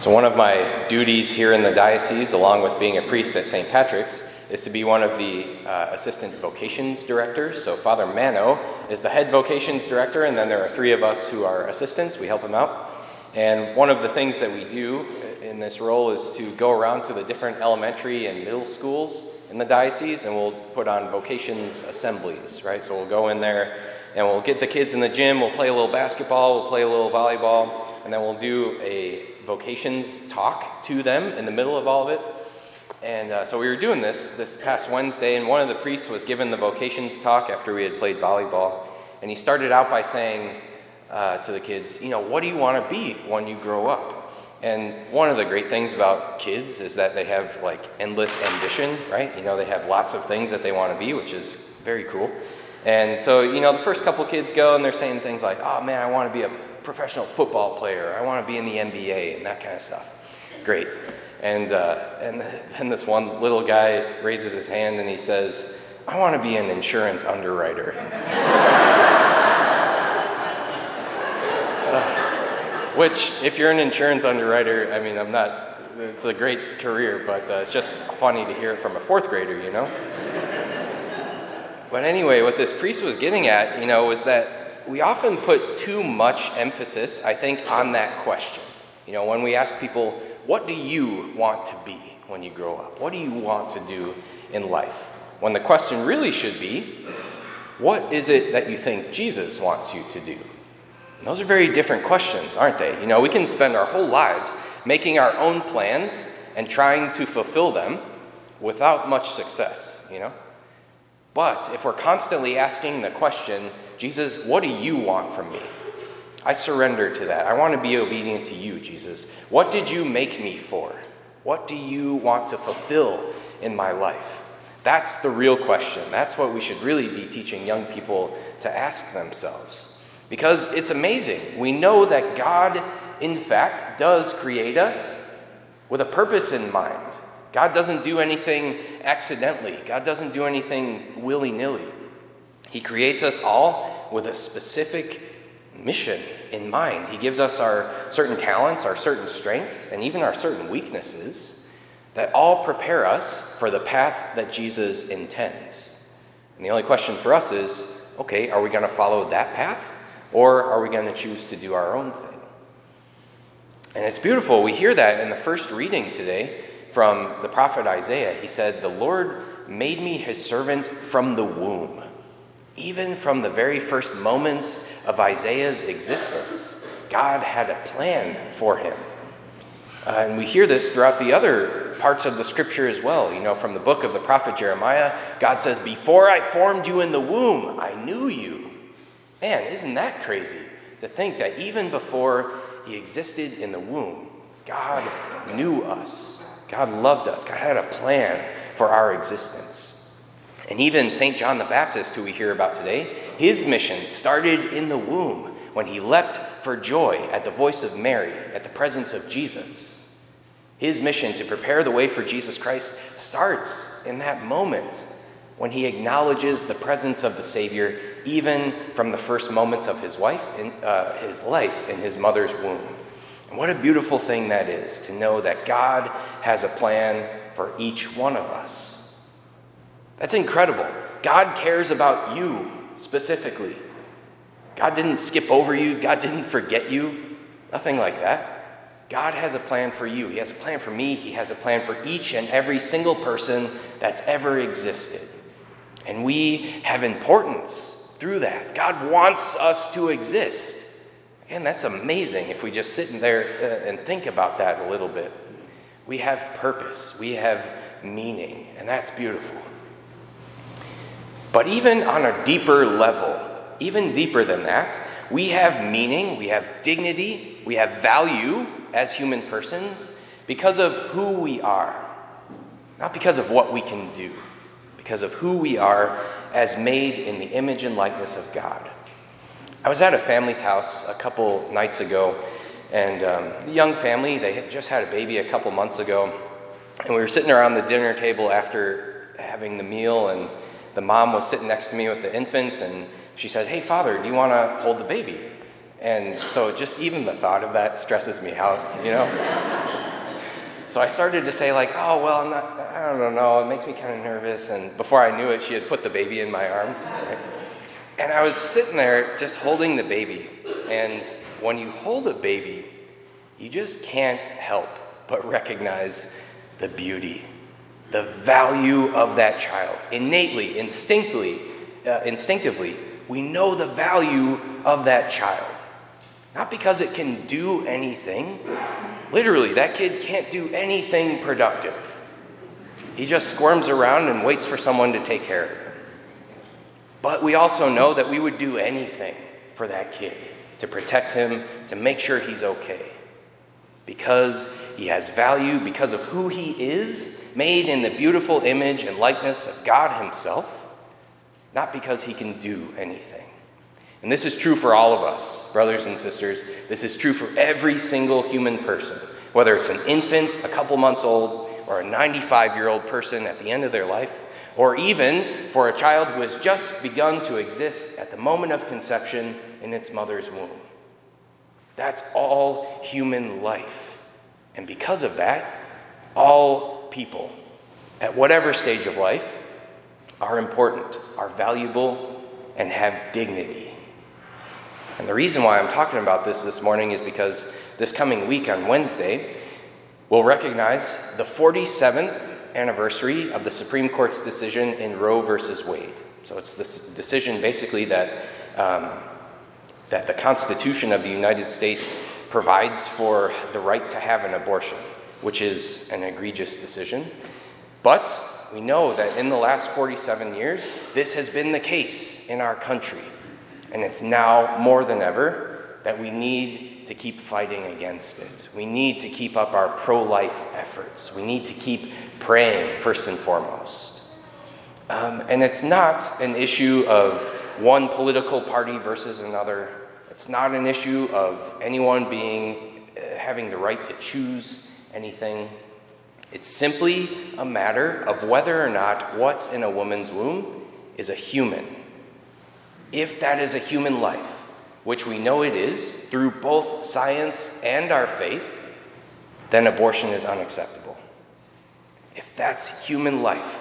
So, one of my duties here in the diocese, along with being a priest at St. Patrick's, is to be one of the uh, assistant vocations directors. So, Father Mano is the head vocations director, and then there are three of us who are assistants. We help him out. And one of the things that we do in this role is to go around to the different elementary and middle schools in the diocese and we'll put on vocations assemblies, right? So we'll go in there and we'll get the kids in the gym, we'll play a little basketball, we'll play a little volleyball, and then we'll do a vocations talk to them in the middle of all of it. And uh, so we were doing this this past Wednesday, and one of the priests was given the vocations talk after we had played volleyball. And he started out by saying uh, to the kids, You know, what do you want to be when you grow up? And one of the great things about kids is that they have like endless ambition, right? You know, they have lots of things that they want to be, which is very cool. And so, you know, the first couple kids go and they're saying things like, oh man, I want to be a professional football player. I want to be in the NBA and that kind of stuff. Great. And, uh, and then this one little guy raises his hand and he says, I want to be an insurance underwriter. uh, which, if you're an insurance underwriter, I mean, I'm not, it's a great career, but uh, it's just funny to hear it from a fourth grader, you know? But anyway, what this priest was getting at, you know, was that we often put too much emphasis, I think, on that question. You know, when we ask people, what do you want to be when you grow up? What do you want to do in life? When the question really should be, what is it that you think Jesus wants you to do? And those are very different questions, aren't they? You know, we can spend our whole lives making our own plans and trying to fulfill them without much success, you know? But if we're constantly asking the question, Jesus, what do you want from me? I surrender to that. I want to be obedient to you, Jesus. What did you make me for? What do you want to fulfill in my life? That's the real question. That's what we should really be teaching young people to ask themselves. Because it's amazing. We know that God, in fact, does create us with a purpose in mind. God doesn't do anything accidentally, God doesn't do anything willy nilly. He creates us all with a specific mission in mind. He gives us our certain talents, our certain strengths, and even our certain weaknesses that all prepare us for the path that Jesus intends. And the only question for us is okay, are we going to follow that path or are we going to choose to do our own thing? And it's beautiful. We hear that in the first reading today from the prophet Isaiah. He said, The Lord made me his servant from the womb. Even from the very first moments of Isaiah's existence, God had a plan for him. Uh, and we hear this throughout the other parts of the scripture as well. You know, from the book of the prophet Jeremiah, God says, Before I formed you in the womb, I knew you. Man, isn't that crazy to think that even before he existed in the womb, God knew us. God loved us. God had a plan for our existence. And even St. John the Baptist, who we hear about today, his mission started in the womb when he leapt for joy at the voice of Mary, at the presence of Jesus. His mission to prepare the way for Jesus Christ starts in that moment when he acknowledges the presence of the Savior, even from the first moments of his, wife in, uh, his life in his mother's womb. And what a beautiful thing that is to know that God has a plan for each one of us. That's incredible. God cares about you specifically. God didn't skip over you, God didn't forget you, nothing like that. God has a plan for you. He has a plan for me. He has a plan for each and every single person that's ever existed. And we have importance through that. God wants us to exist. And that's amazing if we just sit in there uh, and think about that a little bit. We have purpose, we have meaning, and that's beautiful. But even on a deeper level, even deeper than that, we have meaning, we have dignity, we have value as human persons because of who we are, not because of what we can do, because of who we are as made in the image and likeness of God. I was at a family's house a couple nights ago, and um, a young family, they had just had a baby a couple months ago, and we were sitting around the dinner table after having the meal, and the mom was sitting next to me with the infant, and she said, Hey, father, do you want to hold the baby? And so just even the thought of that stresses me out, you know? so I started to say, like, oh, well, I'm not, I don't know, it makes me kind of nervous. And before I knew it, she had put the baby in my arms. Right? And I was sitting there just holding the baby. And when you hold a baby, you just can't help but recognize the beauty, the value of that child. Innately, instinctively, uh, instinctively, we know the value of that child. Not because it can do anything. Literally, that kid can't do anything productive. He just squirms around and waits for someone to take care of him. But we also know that we would do anything for that kid to protect him, to make sure he's okay. Because he has value, because of who he is, made in the beautiful image and likeness of God Himself, not because he can do anything. And this is true for all of us, brothers and sisters. This is true for every single human person, whether it's an infant, a couple months old, or a 95 year old person at the end of their life, or even for a child who has just begun to exist at the moment of conception in its mother's womb. That's all human life. And because of that, all people, at whatever stage of life, are important, are valuable, and have dignity. And the reason why I'm talking about this this morning is because this coming week on Wednesday, we'll recognize the 47th anniversary of the Supreme Court's decision in Roe versus Wade. So it's this decision basically that, um, that the Constitution of the United States provides for the right to have an abortion, which is an egregious decision. But we know that in the last 47 years, this has been the case in our country. And it's now more than ever that we need to keep fighting against it. We need to keep up our pro life efforts. We need to keep praying, first and foremost. Um, and it's not an issue of one political party versus another. It's not an issue of anyone being uh, having the right to choose anything. It's simply a matter of whether or not what's in a woman's womb is a human if that is a human life, which we know it is through both science and our faith, then abortion is unacceptable. If that's human life,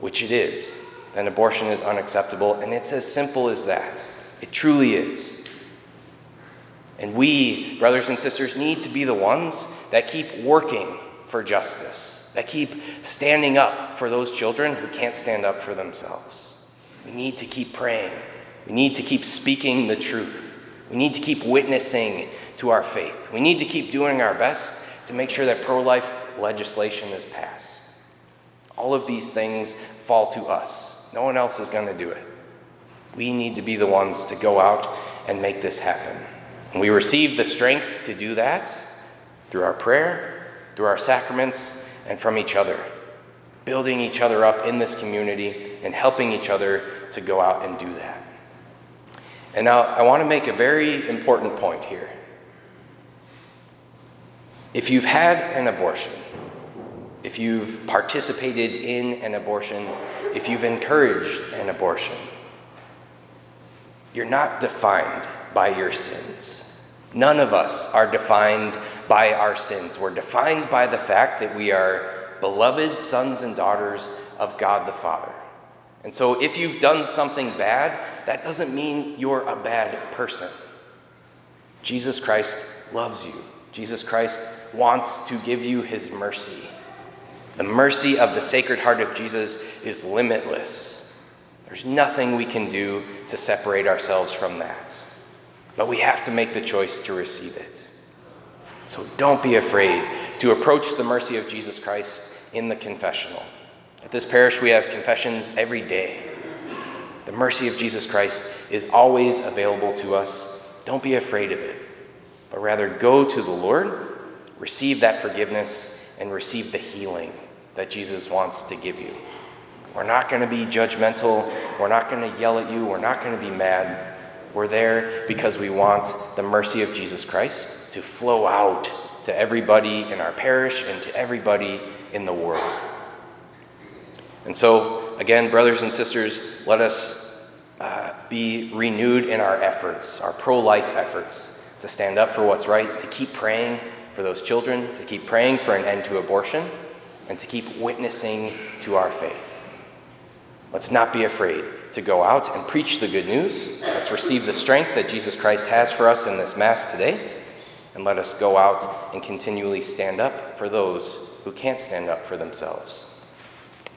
which it is, then abortion is unacceptable, and it's as simple as that. It truly is. And we, brothers and sisters, need to be the ones that keep working for justice, that keep standing up for those children who can't stand up for themselves. We need to keep praying we need to keep speaking the truth. We need to keep witnessing to our faith. We need to keep doing our best to make sure that pro life legislation is passed. All of these things fall to us. No one else is going to do it. We need to be the ones to go out and make this happen. And we receive the strength to do that through our prayer, through our sacraments, and from each other, building each other up in this community and helping each other to go out and do that. And now I want to make a very important point here. If you've had an abortion, if you've participated in an abortion, if you've encouraged an abortion, you're not defined by your sins. None of us are defined by our sins. We're defined by the fact that we are beloved sons and daughters of God the Father. And so if you've done something bad, that doesn't mean you're a bad person. Jesus Christ loves you. Jesus Christ wants to give you his mercy. The mercy of the Sacred Heart of Jesus is limitless. There's nothing we can do to separate ourselves from that. But we have to make the choice to receive it. So don't be afraid to approach the mercy of Jesus Christ in the confessional. At this parish, we have confessions every day. The mercy of Jesus Christ is always available to us. Don't be afraid of it, but rather go to the Lord, receive that forgiveness, and receive the healing that Jesus wants to give you. We're not going to be judgmental. We're not going to yell at you. We're not going to be mad. We're there because we want the mercy of Jesus Christ to flow out to everybody in our parish and to everybody in the world. And so, again, brothers and sisters, let us uh, be renewed in our efforts, our pro life efforts, to stand up for what's right, to keep praying for those children, to keep praying for an end to abortion, and to keep witnessing to our faith. Let's not be afraid to go out and preach the good news. Let's receive the strength that Jesus Christ has for us in this Mass today. And let us go out and continually stand up for those who can't stand up for themselves.